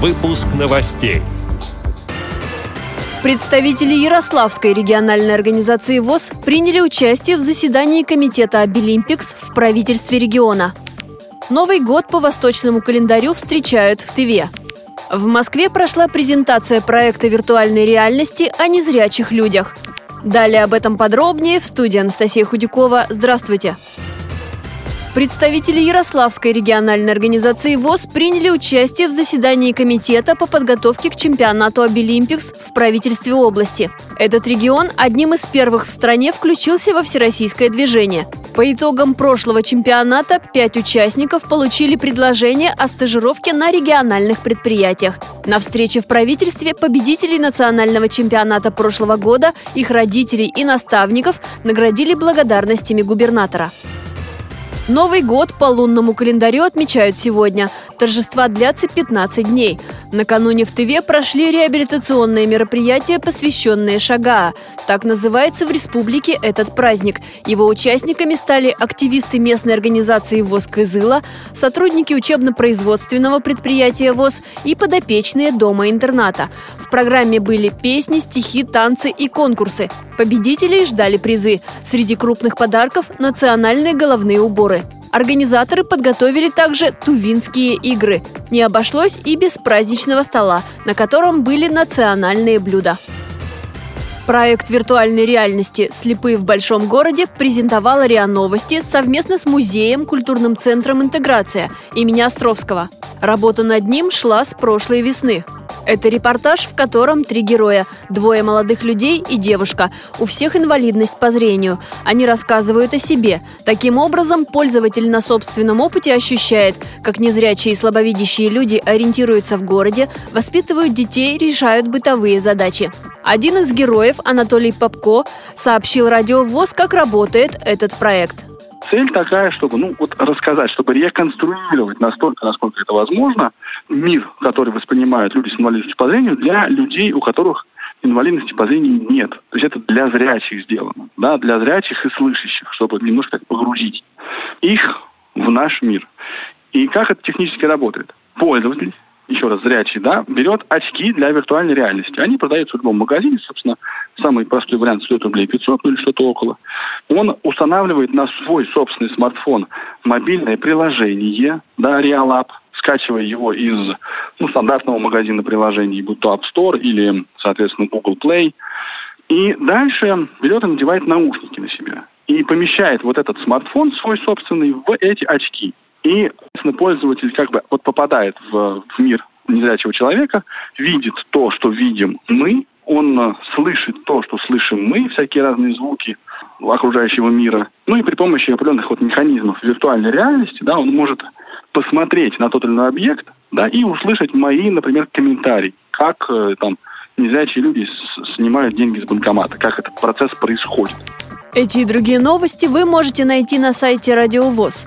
Выпуск новостей. Представители Ярославской региональной организации ВОЗ приняли участие в заседании комитета «Обилимпикс» в правительстве региона. Новый год по восточному календарю встречают в Тыве. В Москве прошла презентация проекта виртуальной реальности о незрячих людях. Далее об этом подробнее в студии Анастасия Худякова. Здравствуйте! Здравствуйте! Представители Ярославской региональной организации ВОЗ приняли участие в заседании комитета по подготовке к чемпионату Обилимпикс в правительстве области. Этот регион одним из первых в стране включился во всероссийское движение. По итогам прошлого чемпионата пять участников получили предложение о стажировке на региональных предприятиях. На встрече в правительстве победителей национального чемпионата прошлого года, их родителей и наставников наградили благодарностями губернатора. Новый год по лунному календарю отмечают сегодня. Торжества длятся 15 дней. Накануне в Тыве прошли реабилитационные мероприятия, посвященные Шагаа. Так называется в республике этот праздник. Его участниками стали активисты местной организации ВОЗ Кызыла, сотрудники учебно-производственного предприятия ВОЗ и подопечные дома-интерната. В программе были песни, стихи, танцы и конкурсы. Победителей ждали призы. Среди крупных подарков – национальные головные уборы. Организаторы подготовили также тувинские игры. Не обошлось и без праздничного стола, на котором были национальные блюда. Проект виртуальной реальности «Слепые в большом городе» презентовала РИА Новости совместно с музеем, культурным центром «Интеграция» имени Островского. Работа над ним шла с прошлой весны. Это репортаж, в котором три героя – двое молодых людей и девушка. У всех инвалидность по зрению. Они рассказывают о себе. Таким образом, пользователь на собственном опыте ощущает, как незрячие и слабовидящие люди ориентируются в городе, воспитывают детей, решают бытовые задачи. Один из героев, Анатолий Попко, сообщил Радио ВОЗ, как работает этот проект. Цель такая, чтобы ну, вот рассказать, чтобы реконструировать настолько, насколько это возможно, мир, который воспринимают люди с инвалидностью по зрению, для людей, у которых инвалидности по зрению нет. То есть это для зрячих сделано, да, для зрячих и слышащих, чтобы немножко так погрузить их в наш мир. И как это технически работает? Пользователь еще раз, зрячий, да, берет очки для виртуальной реальности. Они продаются в любом магазине, собственно, самый простой вариант стоит рублей 500, ну или что-то около. Он устанавливает на свой собственный смартфон мобильное приложение, да, RealApp, скачивая его из ну, стандартного магазина приложений, будь то App Store или, соответственно, Google Play. И дальше берет и надевает наушники на себя. И помещает вот этот смартфон свой собственный в эти очки. И пользователь как бы вот попадает в, в мир незрячего человека, видит то, что видим мы, он э, слышит то, что слышим мы, всякие разные звуки окружающего мира. Ну и при помощи определенных вот механизмов виртуальной реальности, да, он может посмотреть на тот или иной объект, да, и услышать мои, например, комментарии, как э, там незрячие люди снимают деньги с банкомата, как этот процесс происходит. Эти и другие новости вы можете найти на сайте Радио ВОЗ.